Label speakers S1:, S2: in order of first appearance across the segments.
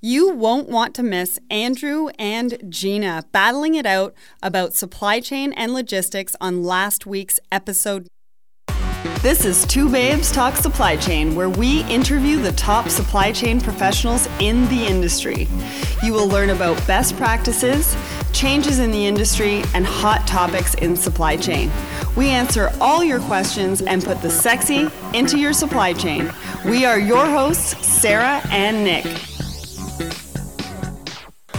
S1: You won't want to miss Andrew and Gina battling it out about supply chain and logistics on last week's episode. This is Two Babes Talk Supply Chain, where we interview the top supply chain professionals in the industry. You will learn about best practices, changes in the industry, and hot topics in supply chain. We answer all your questions and put the sexy into your supply chain. We are your hosts, Sarah and Nick.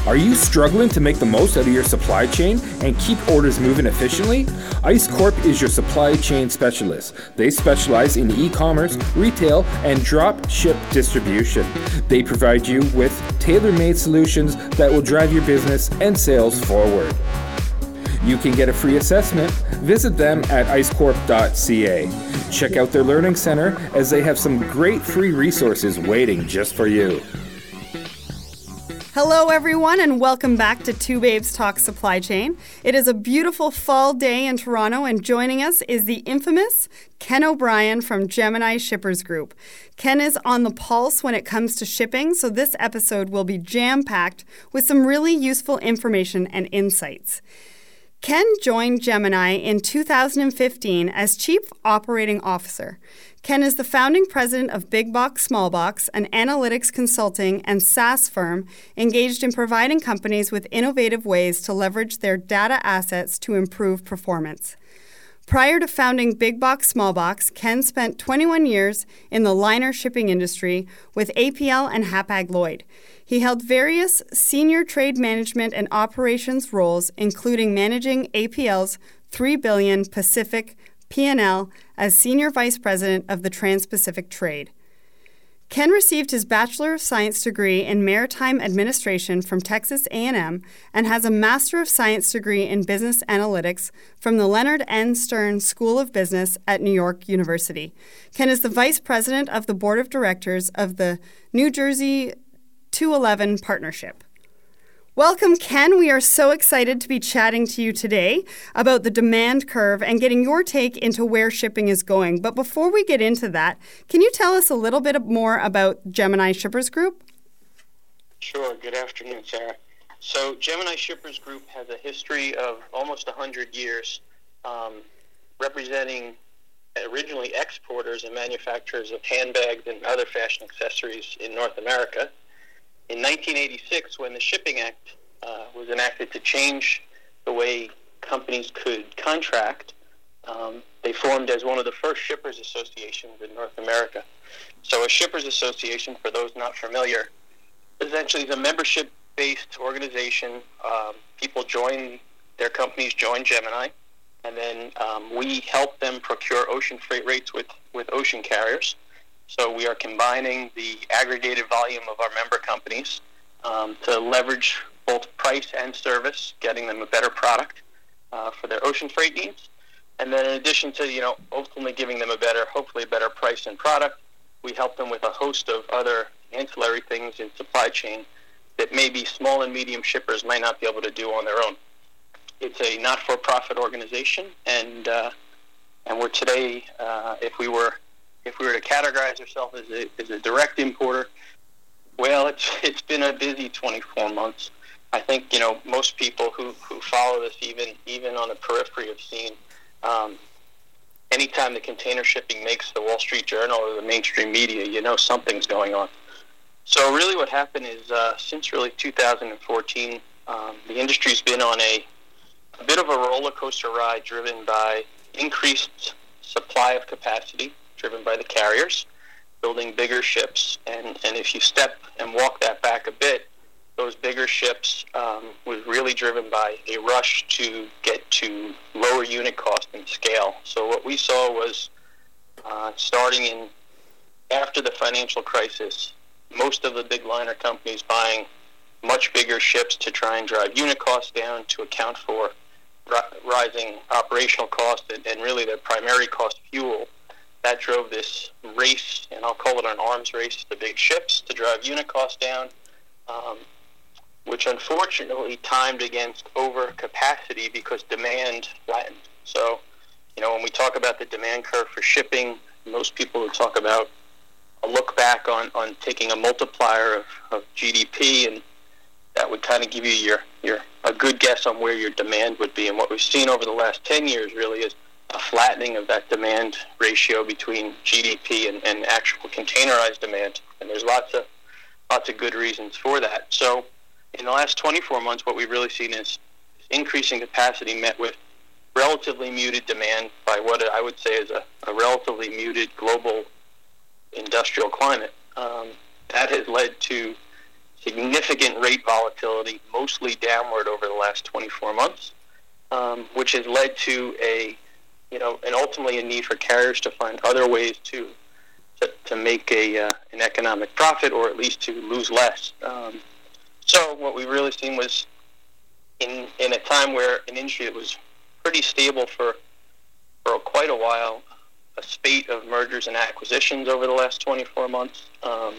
S2: Are you struggling to make the most out of your supply chain and keep orders moving efficiently? ICE Corp is your supply chain specialist. They specialize in e commerce, retail, and drop ship distribution. They provide you with tailor made solutions that will drive your business and sales forward. You can get a free assessment. Visit them at icecorp.ca. Check out their learning center as they have some great free resources waiting just for you.
S1: Hello, everyone, and welcome back to Two Babes Talk Supply Chain. It is a beautiful fall day in Toronto, and joining us is the infamous Ken O'Brien from Gemini Shippers Group. Ken is on the pulse when it comes to shipping, so this episode will be jam packed with some really useful information and insights. Ken joined Gemini in 2015 as Chief Operating Officer. Ken is the founding president of Big Box Small Box, an analytics consulting and SaaS firm engaged in providing companies with innovative ways to leverage their data assets to improve performance. Prior to founding Big Box Small Box, Ken spent 21 years in the liner shipping industry with APL and Hapag Lloyd. He held various senior trade management and operations roles, including managing APL's 3 billion Pacific P&L as senior vice president of the Trans-Pacific Trade. Ken received his Bachelor of Science degree in Maritime Administration from Texas A&M and has a Master of Science degree in Business Analytics from the Leonard N. Stern School of Business at New York University. Ken is the Vice President of the Board of Directors of the New Jersey 211 Partnership. Welcome, Ken. We are so excited to be chatting to you today about the demand curve and getting your take into where shipping is going. But before we get into that, can you tell us a little bit more about Gemini Shippers Group?
S3: Sure. Good afternoon, Sarah. So, Gemini Shippers Group has a history of almost 100 years um, representing originally exporters and manufacturers of handbags and other fashion accessories in North America in 1986, when the Shipping Act uh, was enacted to change the way companies could contract, um, they formed as one of the first shippers associations in North America. So, a shippers association, for those not familiar, essentially is a membership-based organization. Um, people join their companies, join Gemini, and then um, we help them procure ocean freight rates with with ocean carriers. So we are combining the aggregated volume of our member companies um, to leverage both price and service, getting them a better product uh, for their ocean freight needs. And then in addition to, you know, ultimately giving them a better, hopefully a better price and product, we help them with a host of other ancillary things in supply chain that maybe small and medium shippers might not be able to do on their own. It's a not-for-profit organization, and uh, and we're today, uh, if we were if we were to categorize ourselves as a, as a direct importer, well, it's it's been a busy 24 months. I think you know most people who, who follow this, even even on the periphery, have seen. Um, anytime the container shipping makes the Wall Street Journal or the mainstream media, you know something's going on. So really, what happened is uh, since really 2014, um, the industry's been on a, a bit of a roller coaster ride, driven by increased supply of capacity driven by the carriers, building bigger ships. And, and if you step and walk that back a bit, those bigger ships um, was really driven by a rush to get to lower unit cost and scale. So what we saw was uh, starting in after the financial crisis, most of the big liner companies buying much bigger ships to try and drive unit costs down to account for rising operational costs and, and really their primary cost fuel that drove this race, and I'll call it an arms race to big ships to drive unit costs down, um, which unfortunately timed against overcapacity because demand flattened. So, you know, when we talk about the demand curve for shipping, most people would talk about a look back on, on taking a multiplier of, of GDP, and that would kind of give you your, your a good guess on where your demand would be. And what we've seen over the last 10 years really is a flattening of that demand ratio between GDP and, and actual containerized demand. And there's lots of lots of good reasons for that. So in the last 24 months, what we've really seen is increasing capacity met with relatively muted demand by what I would say is a, a relatively muted global industrial climate. Um, that has led to significant rate volatility, mostly downward over the last 24 months, um, which has led to a, you know, and ultimately a need for carriers to find other ways to to, to make a uh, an economic profit, or at least to lose less. Um, so what we really seen was in in a time where an industry that was pretty stable for for quite a while, a spate of mergers and acquisitions over the last 24 months. Um,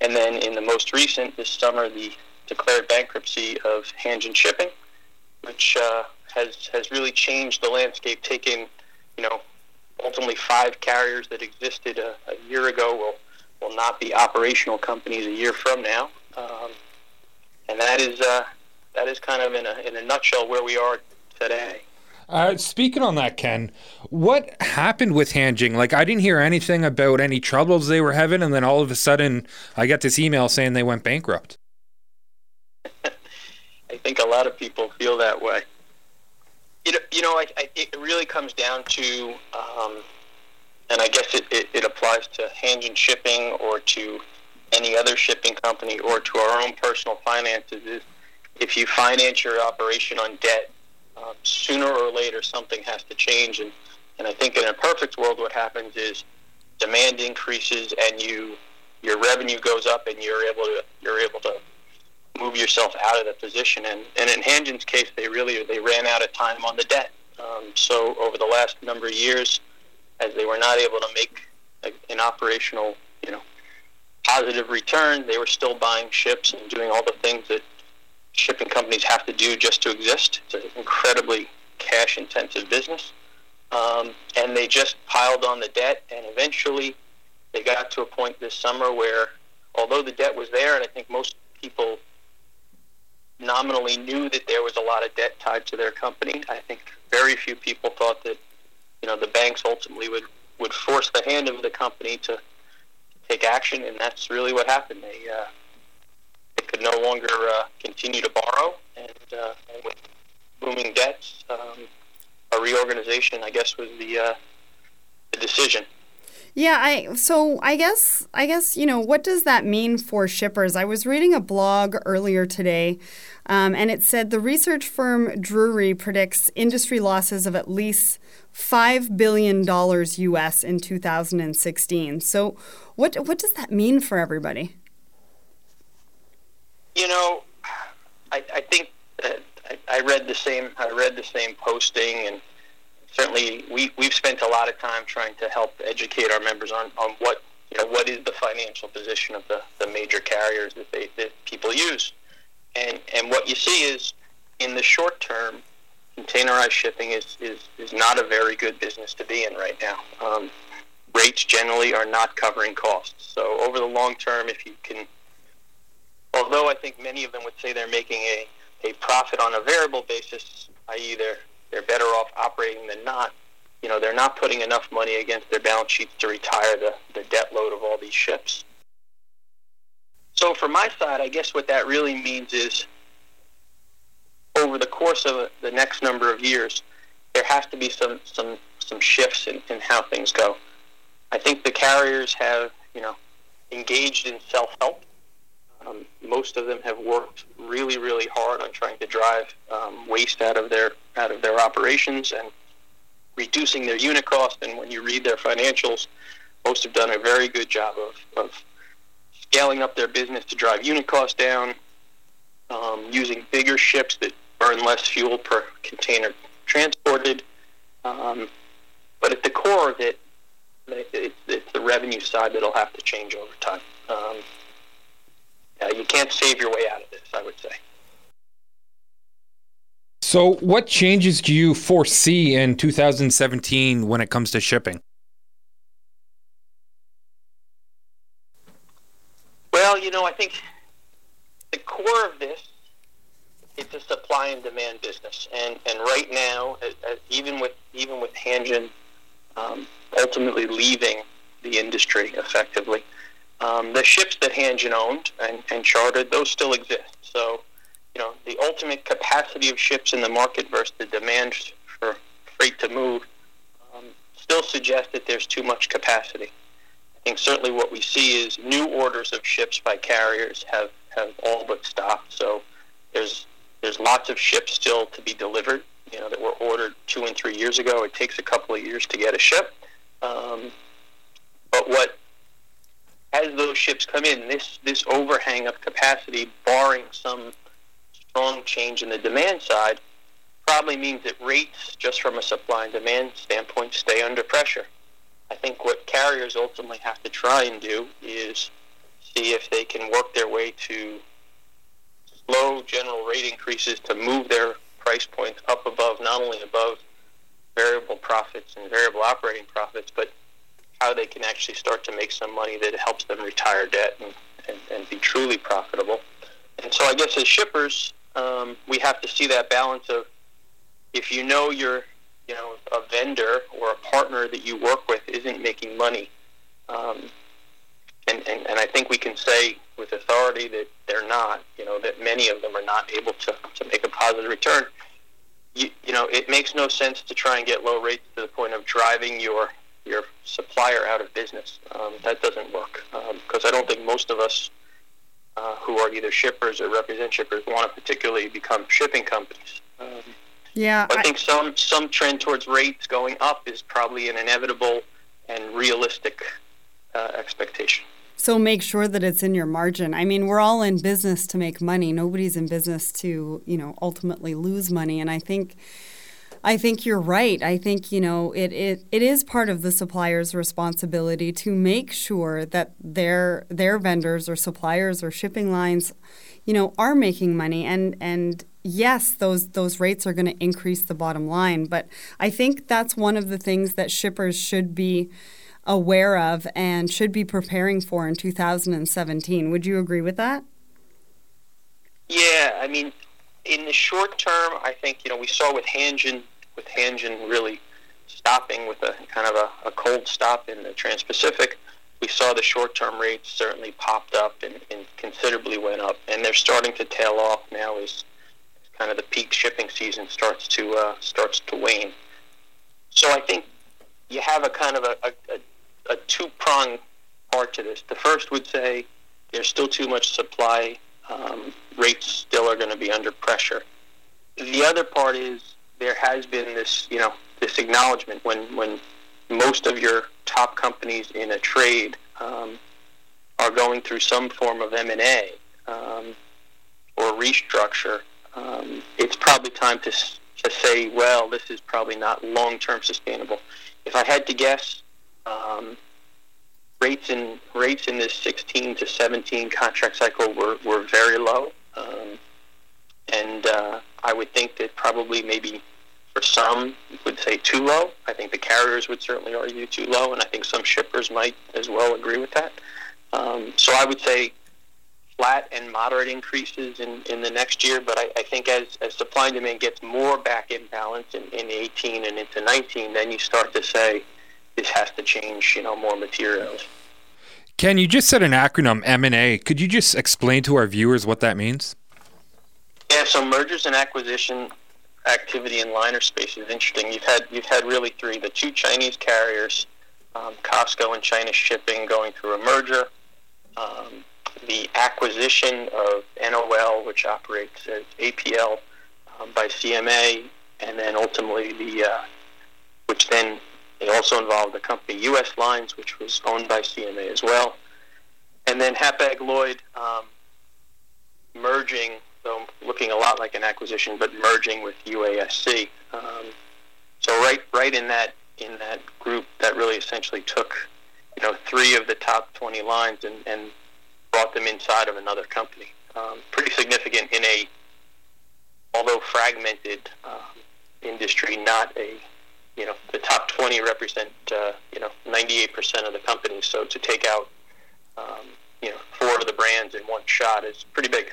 S3: and then in the most recent, this summer, the declared bankruptcy of Hanjin Shipping, which uh, has has really changed the landscape. Taking, you know, ultimately five carriers that existed a, a year ago will will not be operational companies a year from now, um, and that is uh, that is kind of in a in a nutshell where we are today.
S2: Uh, speaking on that, Ken, what happened with Hanjin? Like, I didn't hear anything about any troubles they were having, and then all of a sudden, I got this email saying they went bankrupt.
S3: I think a lot of people feel that way. You know, you know I, I, it really comes down to, um, and I guess it, it, it applies to Hanjin Shipping or to any other shipping company or to our own personal finances, is if you finance your operation on debt, uh, sooner or later something has to change. And, and I think in a perfect world, what happens is demand increases and you your revenue goes up and you're able to you're able to move yourself out of the position. And, and in Hanjin's case, they really they ran out of time on the debt. Um, so over the last number of years, as they were not able to make a, an operational you know positive return, they were still buying ships and doing all the things that shipping companies have to do just to exist. It's an incredibly cash intensive business. Um, and they just piled on the debt, and eventually they got to a point this summer where, although the debt was there, and I think most people nominally knew that there was a lot of debt tied to their company, I think very few people thought that you know the banks ultimately would would force the hand of the company to take action, and that's really what happened. They uh, could no longer uh, continue to borrow, and, uh, and with booming debts, um, a reorganization, I guess, was the uh, the decision.
S1: Yeah, I so I guess I guess you know what does that mean for shippers? I was reading a blog earlier today, um, and it said the research firm Drewry predicts industry losses of at least five billion dollars U.S. in 2016. So, what what does that mean for everybody?
S3: You know, I, I think that I, I read the same. I read the same posting, and certainly we we've spent a lot of time trying to help educate our members on, on what you know what is the financial position of the, the major carriers that they that people use, and and what you see is in the short term, containerized shipping is, is, is not a very good business to be in right now. Um, rates generally are not covering costs. So over the long term, if you can although I think many of them would say they're making a, a profit on a variable basis, i.e., they're, they're better off operating than not, you know, they're not putting enough money against their balance sheets to retire the, the debt load of all these ships. So, for my side, I guess what that really means is over the course of the next number of years, there has to be some, some, some shifts in, in how things go. I think the carriers have, you know, engaged in self help um, most of them have worked really, really hard on trying to drive um, waste out of their out of their operations and reducing their unit cost. And when you read their financials, most have done a very good job of, of scaling up their business to drive unit cost down, um, using bigger ships that burn less fuel per container transported. Um, but at the core of it, it's, it's the revenue side that'll have to change over time. Can't save your way out of this, I would say.
S2: So, what changes do you foresee in 2017 when it comes to shipping?
S3: Well, you know, I think the core of this it's a supply and demand business, and and right now, even with even with Hanjin um, ultimately leaving the industry effectively, um, the ships that Hanjin owned and, and chartered those still exist. So, you know, the ultimate capacity of ships in the market versus the demand for freight to move um, still suggests that there's too much capacity. I think certainly what we see is new orders of ships by carriers have, have all but stopped. So there's there's lots of ships still to be delivered, you know, that were ordered two and three years ago. It takes a couple of years to get a ship. Um, but what, as those ships come in, this, this overhang of capacity, barring some strong change in the demand side, probably means that rates, just from a supply and demand standpoint, stay under pressure. I think what carriers ultimately have to try and do is see if they can work their way to low general rate increases to move their price points up above, not only above variable profits and variable operating profits, but how they can actually start to make some money that helps them retire debt and, and, and be truly profitable. And so I guess as shippers, um, we have to see that balance of if you know you're you know a vendor or a partner that you work with isn't making money, um, and, and, and I think we can say with authority that they're not, you know, that many of them are not able to, to make a positive return, you, you know, it makes no sense to try and get low rates to the point of driving your your supplier out of business. Um, that doesn't work because um, I don't think most of us uh, who are either shippers or represent shippers want to particularly become shipping companies. Um,
S1: yeah,
S3: I, I think some some trend towards rates going up is probably an inevitable and realistic uh, expectation.
S1: So make sure that it's in your margin. I mean, we're all in business to make money. Nobody's in business to, you know, ultimately lose money. And I think I think you're right. I think, you know, it, it, it is part of the supplier's responsibility to make sure that their their vendors or suppliers or shipping lines, you know, are making money and and yes, those those rates are going to increase the bottom line, but I think that's one of the things that shippers should be aware of and should be preparing for in 2017. Would you agree with that?
S3: Yeah, I mean, in the short term, I think you know we saw with Hanjin, with Hanjin really stopping with a kind of a, a cold stop in the Trans-Pacific. We saw the short-term rates certainly popped up and, and considerably went up, and they're starting to tail off now as, kind of the peak shipping season starts to uh, starts to wane. So I think you have a kind of a, a, a a two prong part to this. The first would say there's still too much supply. Um, rates still are going to be under pressure. The other part is there has been this, you know, this acknowledgement when when most of your top companies in a trade um, are going through some form of M and A um, or restructure. Um, it's probably time to to say, well, this is probably not long term sustainable. If I had to guess, um, rates in rates in this 16 to 17 contract cycle were, were very low, um, and uh, I would think that probably maybe for some would say too low. I think the carriers would certainly argue too low, and I think some shippers might as well agree with that. Um, so I would say flat and moderate increases in, in the next year, but I, I think as, as supply and demand gets more back in balance in, in 18 and into 19, then you start to say, this has to change, you know, more materials.
S2: Ken, you just said an acronym M&A. Could you just explain to our viewers what that means?
S3: Yeah, so mergers and acquisition activity in liner space is interesting. You've had you've had really three: the two Chinese carriers, um, COSCO and China Shipping, going through a merger. Um, the acquisition of NOL, which operates as APL um, by CMA, and then ultimately the uh, which then they also involved the company U.S. Lines, which was owned by CMA as well. And then Hapag-Lloyd um, merging, though looking a lot like an acquisition, but merging with UASC. Um, so right, right in that in that group, that really essentially took, you know, three of the top 20 lines and, and brought them inside of another company. Um, pretty significant in a, although fragmented um, industry, not a you know, the top 20 represent, uh, you know, 98% of the companies. So to take out um, you know four of the brands in one shot is pretty big.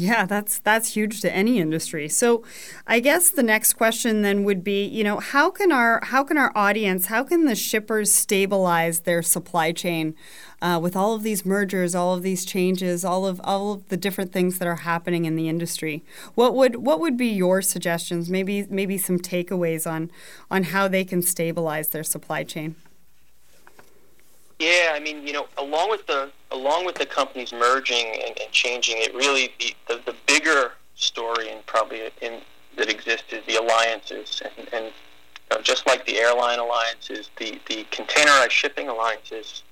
S1: Yeah, that's that's huge to any industry. So, I guess the next question then would be, you know, how can our how can our audience, how can the shippers stabilize their supply chain uh, with all of these mergers, all of these changes, all of all of the different things that are happening in the industry? What would what would be your suggestions? Maybe maybe some takeaways on on how they can stabilize their supply chain.
S3: Yeah, I mean, you know, along with the along with the companies merging and, and changing, it really the, the, the bigger story and probably in that exists is the alliances and, and uh, just like the airline alliances, the the containerized shipping alliances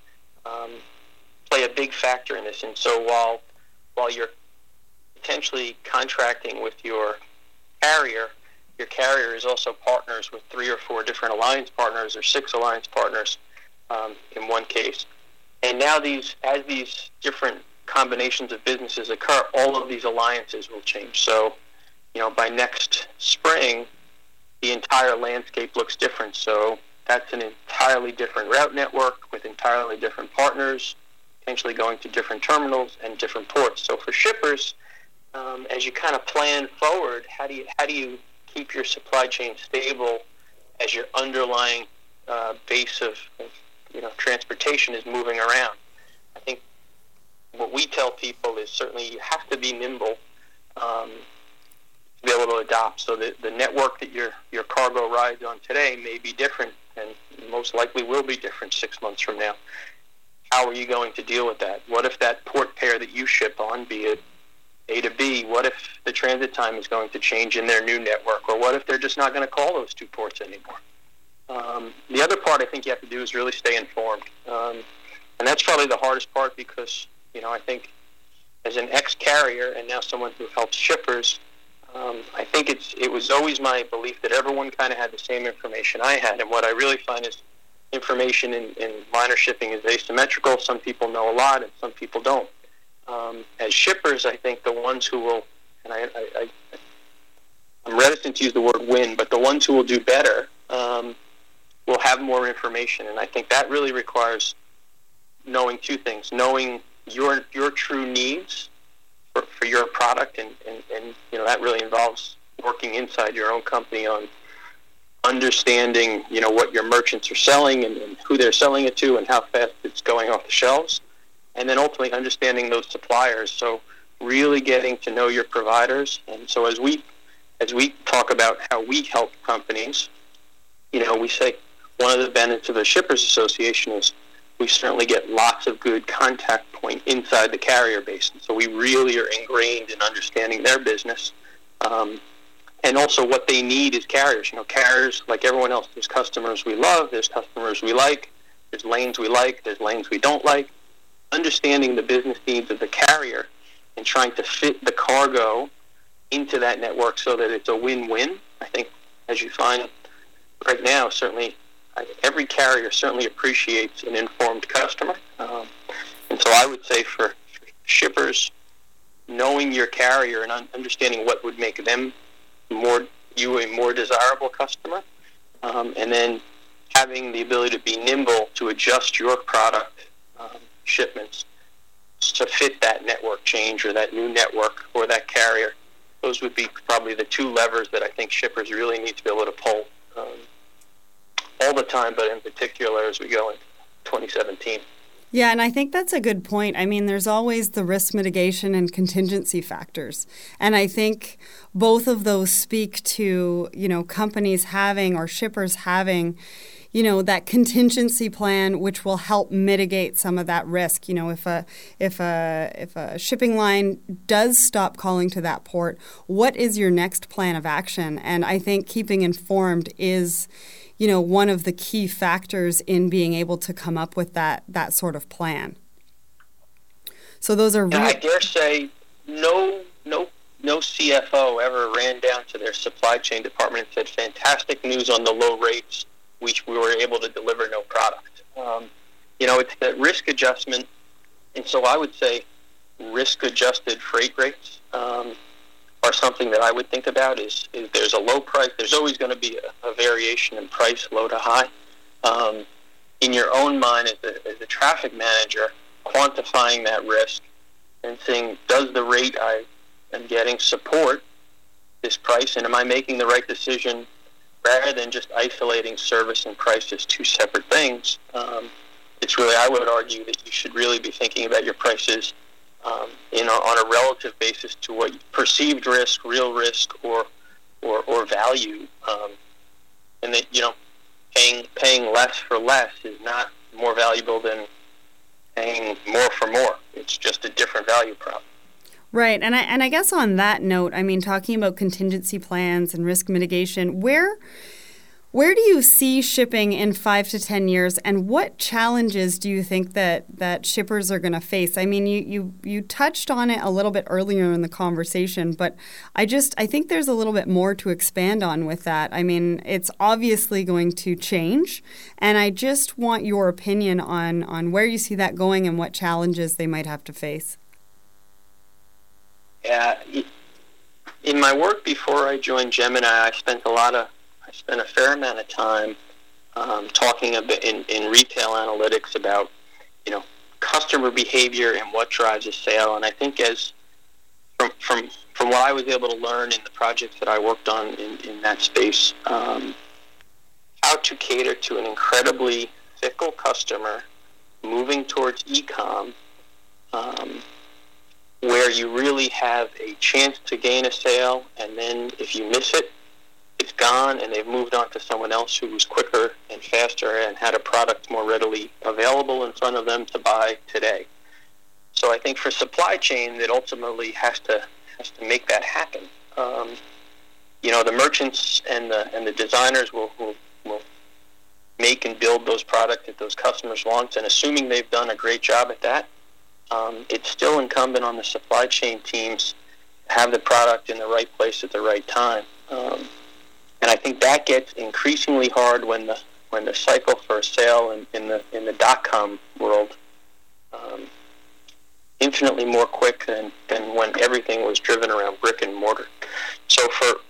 S3: um, play a big factor in this. And so while while you're potentially contracting with your carrier, your carrier is also partners with three or four different alliance partners or six alliance partners um, in one case. And now these, as these different combinations of businesses occur, all of these alliances will change. So, you know, by next spring, the entire landscape looks different. So that's an entirely different route network with entirely different partners, potentially going to different terminals and different ports. So for shippers, um, as you kind of plan forward, how do you how do you keep your supply chain stable as your underlying uh, base of, of you know transportation is moving around. I think what we tell people is certainly you have to be nimble um, to be able to adopt. So that the network that your your cargo rides on today may be different, and most likely will be different six months from now. How are you going to deal with that? What if that port pair that you ship on, be it A to B, what if the transit time is going to change in their new network, or what if they're just not going to call those two ports anymore? Um, the other part I think you have to do is really stay informed, um, and that's probably the hardest part because you know I think as an ex-carrier and now someone who helps shippers, um, I think it's it was always my belief that everyone kind of had the same information I had, and what I really find is information in, in liner shipping is asymmetrical. Some people know a lot, and some people don't. Um, as shippers, I think the ones who will, and I, I, I, I'm reticent to use the word win, but the ones who will do better um, will have more information. And I think that really requires knowing two things: knowing your your true needs for, for your product, and, and, and you know that really involves working inside your own company on understanding you know what your merchants are selling and, and who they're selling it to and how fast it's going off the shelves. And then ultimately understanding those suppliers. So really getting to know your providers. And so as we as we talk about how we help companies you know we say one of the benefits of the Shippers Association is we certainly get lots of good contact point inside the carrier base. And so we really are ingrained in understanding their business. Um, and also what they need is carriers. You know, carriers, like everyone else, there's customers we love, there's customers we like, there's lanes we like, there's lanes we don't like. Understanding the business needs of the carrier and trying to fit the cargo into that network so that it's a win-win. I think, as you find right now, certainly every carrier certainly appreciates an informed customer. Um, and so I would say for, for, shippers, knowing your carrier and understanding what would make them more you a more desirable customer, um, and then having the ability to be nimble to adjust your product um, shipments to fit that network change or that new network or that carrier. Those would be probably the two levers that I think shippers really need to be able to pull. Um, all the time, but in particular as we go into 2017.
S1: Yeah, and I think that's a good point. I mean, there's always the risk mitigation and contingency factors. And I think both of those speak to, you know, companies having or shippers having, you know, that contingency plan which will help mitigate some of that risk. You know, if a if a if a shipping line does stop calling to that port, what is your next plan of action? And I think keeping informed is you know, one of the key factors in being able to come up with that that sort of plan. So those are.
S3: Re- I dare say, no, no, no CFO ever ran down to their supply chain department and said, "Fantastic news on the low rates, which we were able to deliver no product." Um, you know, it's that risk adjustment, and so I would say risk-adjusted freight rates. Um, are something that I would think about is, is there's a low price. There's always going to be a, a variation in price, low to high. Um, in your own mind as a, as a traffic manager, quantifying that risk and saying, does the rate I am getting support this price, and am I making the right decision rather than just isolating service and price as two separate things? Um, it's really, I would argue that you should really be thinking about your prices um, in a, on a relative basis to what perceived risk, real risk, or or, or value, um, and that you know, paying paying less for less is not more valuable than paying more for more. It's just a different value prop.
S1: Right, and I and I guess on that note, I mean, talking about contingency plans and risk mitigation, where where do you see shipping in five to ten years, and what challenges do you think that that shippers are going to face? I mean, you, you you touched on it a little bit earlier in the conversation, but I just I think there's a little bit more to expand on with that. I mean, it's obviously going to change, and I just want your opinion on on where you see that going and what challenges they might have to face.
S3: Yeah, in my work before I joined Gemini, I spent a lot of I spent a fair amount of time um, talking a bit in, in retail analytics about, you know, customer behavior and what drives a sale. And I think as from from from what I was able to learn in the projects that I worked on in, in that space, um, how to cater to an incredibly fickle customer moving towards e-com, um, where you really have a chance to gain a sale, and then if you miss it, it's gone and they've moved on to someone else who was quicker and faster and had a product more readily available in front of them to buy today. So I think for supply chain, that ultimately has to has to make that happen. Um, you know, the merchants and the and the designers will, will will make and build those products that those customers want, and assuming they've done a great job at that, um, it's still incumbent on the supply chain teams to have the product in the right place at the right time. Um, and I think that gets increasingly hard when the when the cycle for a sale in, in the in the dot com world um, infinitely more quick than, than when everything was driven around brick and mortar. So for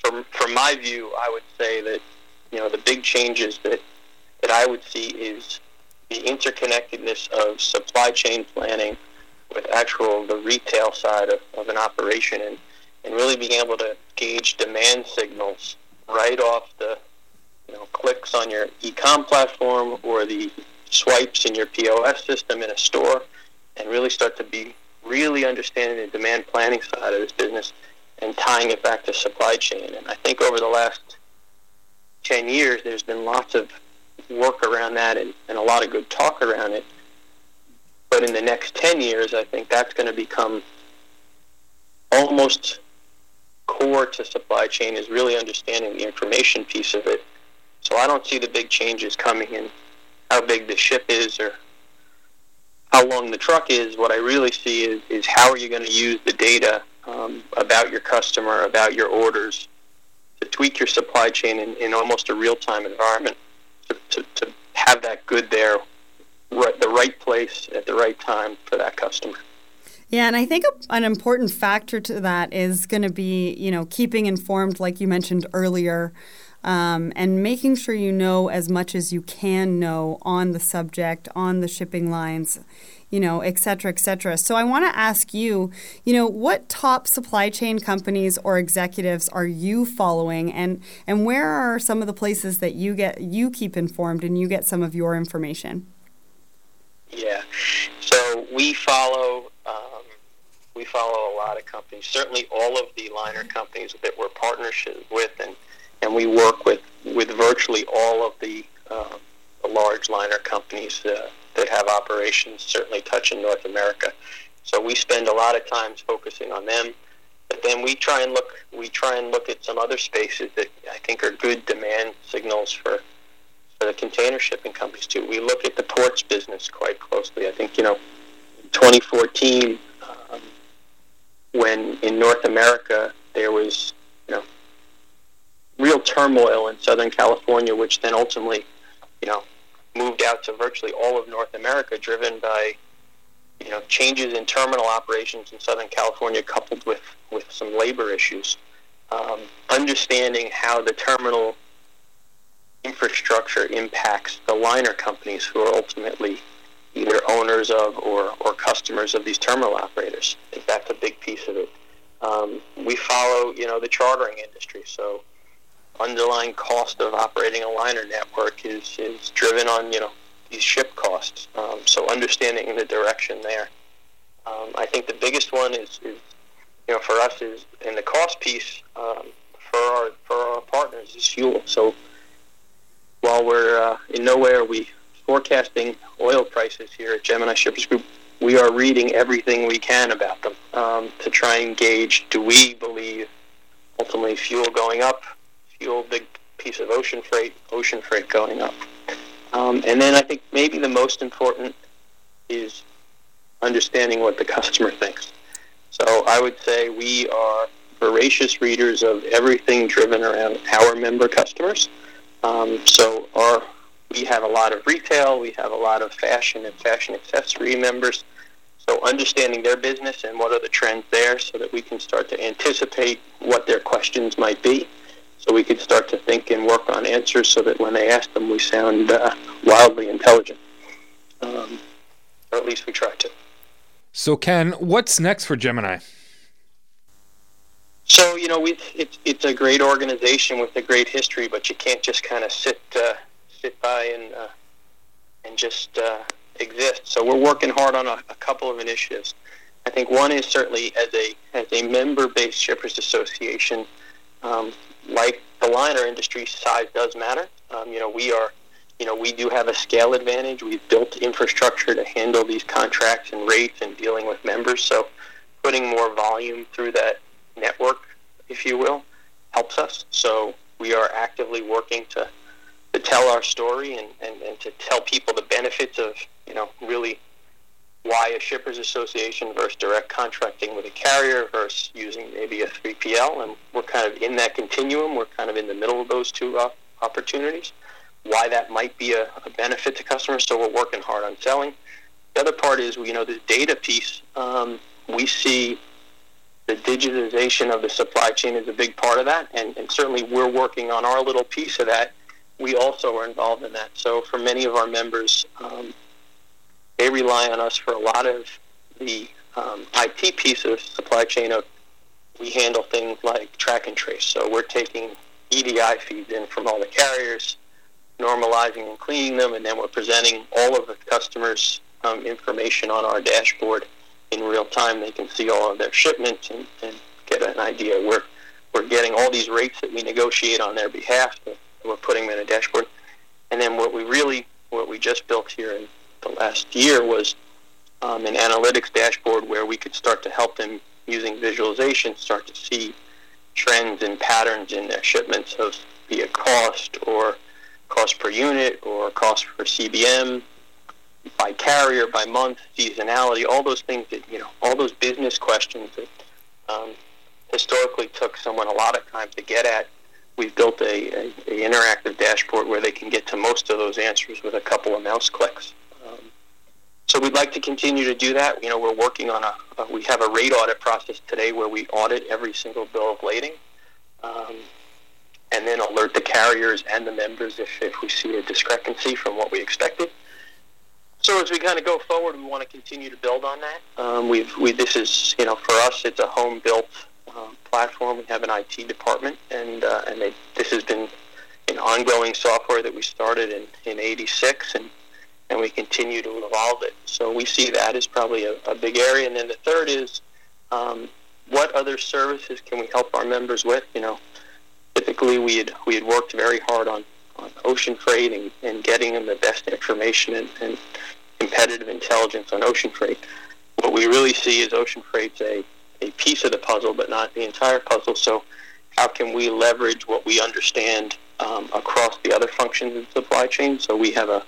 S3: from from my view, I would say that you know the big changes that that I would see is the interconnectedness of supply chain planning with actual the retail side of, of an operation and, and really being able to gauge demand signals right off the you know clicks on your e-com platform or the swipes in your POS system in a store, and really start to be really understanding the demand planning side of this business and tying it back to supply chain. And I think over the last 10 years, there's been lots of work around that and, and a lot of good talk around it. But in the next 10 years, I think that's going to become almost core to supply chain is really understanding the information piece of it. So I don't see the big changes coming in how big the ship is or how long the truck is. What I really see is, is how are you going to use the data um, about your customer, about your orders, to tweak your supply chain in, in almost a real-time environment to, to, to have that good there, right, the right place at the right time for that customer.
S1: Yeah, and I think a, an important factor to that is going to be, you know, keeping informed, like you mentioned earlier, um, and making sure you know as much as you can know on the subject, on the shipping lines, you know, et cetera, et cetera. So I want to ask you, you know, what top supply chain companies or executives are you following, and and where are some of the places that you get you keep informed and you get some of your information?
S3: Yeah, so we follow we follow a lot of companies. Certainly, all of the liner companies that we're partnerships with, and and we work with with virtually all of the, uh, the large liner companies uh, that have operations. Certainly, touching North America. So we spend a lot of time focusing on them. But then we try and look we try and look at some other spaces that I think are good demand signals for for the container shipping companies too. We look at the ports business quite closely. I think you know, 2014 when in North America there was, you know, real turmoil in Southern California, which then ultimately, you know, moved out to virtually all of North America, driven by, you know, changes in terminal operations in Southern California, coupled with with some labor issues. Um, understanding how the terminal infrastructure impacts the liner companies who are ultimately either owners of or, or customers of these terminal operators. I think that's a big piece of it. Um, we follow, you know, the chartering industry. So underlying cost of operating a liner network is, is driven on, you know, these ship costs. Um, so understanding the direction there. Um, I think the biggest one is, is, you know, for us is in the cost piece um, for our for our partners is fuel. So while we're uh, in nowhere, we forecasting oil prices here at Gemini Shippers Group, we are reading everything we can about them um, to try and gauge do we believe ultimately fuel going up, fuel big piece of ocean freight, ocean freight going up. Um, and then I think maybe the most important is understanding what the customer thinks. So I would say we are voracious readers of everything driven around our member customers. Um, so our we have a lot of retail, we have a lot of fashion and fashion accessory members. So understanding their business and what are the trends there so that we can start to anticipate what their questions might be. So we can start to think and work on answers so that when they ask them, we sound uh, wildly intelligent. Um, or at least we try to.
S2: So, Ken, what's next for Gemini?
S3: So, you know, we, it's, it's a great organization with a great history, but you can't just kind of sit uh, sit by and uh, and just uh, exist. So we're working hard on a, a, couple of initiatives. I think one is certainly as a as a member-based shippers association, um, like the liner industry, size does matter. Um, you know, we are, you know, we do have a scale advantage. We've built infrastructure to handle these contracts and rates and dealing with members. So putting more volume through that network, if you will, helps us. So we are actively working to to tell our story and, and, and to tell people the benefits of, you know, really why a shippers association versus direct contracting with a carrier versus using maybe a 3PL. And we're kind of in that continuum. We're kind of in the middle of those two uh, opportunities. Why that might be a, a, benefit to customers. So we're working hard on selling. The other part is, you know, the data piece. Um, we see the digitization of the supply chain is a big part of that. And, and certainly we're working on our little piece of that we also are involved in that. So for many of our members, um, they rely on us for a lot of the um, IT piece of supply chain. Of we handle things like track and trace. So we're taking EDI feeds in from all the carriers, normalizing and cleaning them, and then we're presenting all of the customers' um, information on our dashboard in real time. They can see all of their shipments and, and get an idea. We're we're getting all these rates that we negotiate on their behalf we're putting them in a dashboard. And then what we really, what we just built here in the last year was um, an analytics dashboard where we could start to help them using visualization start to see trends and patterns in their shipments of be it cost or cost per unit or cost per CBM by carrier, by month, seasonality, all those things that, you know, all those business questions that um, historically took someone a lot of time to get at we've built a, a, a, interactive dashboard where they can get to most of those answers with a couple of mouse clicks. Um, so we'd like to continue to do that. You know, we're working on a, we have a rate audit process today where we audit every single bill of lading, um, and then alert the carriers and the members if, if we see a discrepancy from what we expected. So as we kind of go forward, we want to continue to build on that. Um, we've we this is you know for us it's a home built um, platform. We have an IT department, and uh, and they, this has been an ongoing software that we started in in '86, and and we continue to evolve it. So we see that as probably a, a big area. And then the third is um, what other services can we help our members with? You know, typically we had we had worked very hard on, on ocean freight and, and getting them the best information and, and competitive intelligence on ocean freight. What we really see is ocean freight's a a piece of the puzzle, but not the entire puzzle. So, how can we leverage what we understand um, across the other functions of the supply chain? So, we have a,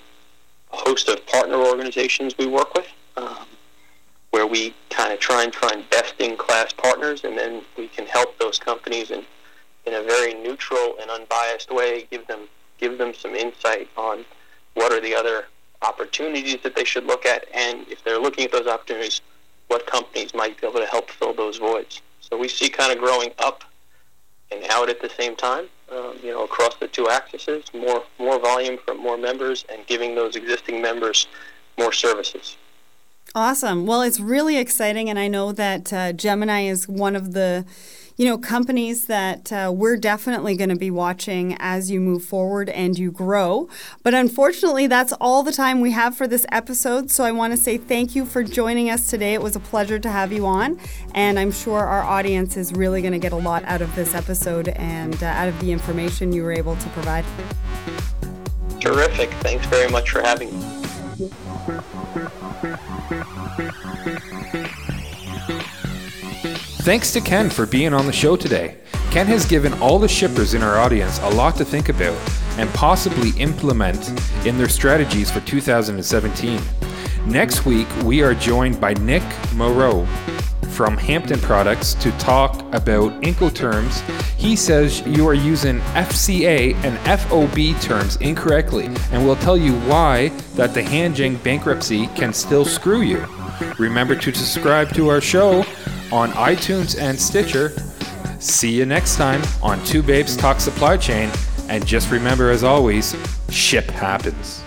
S3: a host of partner organizations we work with, um, where we kind of try and find best-in-class partners, and then we can help those companies in in a very neutral and unbiased way, give them give them some insight on what are the other opportunities that they should look at, and if they're looking at those opportunities, what companies might be able to help fill those voids. So we see kind of growing up and out at the same time, um, you know, across the two axes, more more volume from more members and giving those existing members more services.
S1: Awesome. Well, it's really exciting, and I know that uh, Gemini is one of the you know, companies that uh, we're definitely going to be watching as you move forward and you grow. But unfortunately, that's all the time we have for this episode. So I want to say thank you for joining us today. It was a pleasure to have you on. And I'm sure our audience is really going to get a lot out of this episode and uh, out of the information you were able to provide.
S3: Terrific. Thanks very much for having me.
S2: Thanks to Ken for being on the show today. Ken has given all the shippers in our audience a lot to think about and possibly implement in their strategies for 2017. Next week, we are joined by Nick Moreau from Hampton Products to talk about Incoterms. He says you are using FCA and FOB terms incorrectly and will tell you why that the Hanjin bankruptcy can still screw you. Remember to subscribe to our show on iTunes and Stitcher. See you next time on Two Babes Talk Supply Chain. And just remember, as always, ship happens.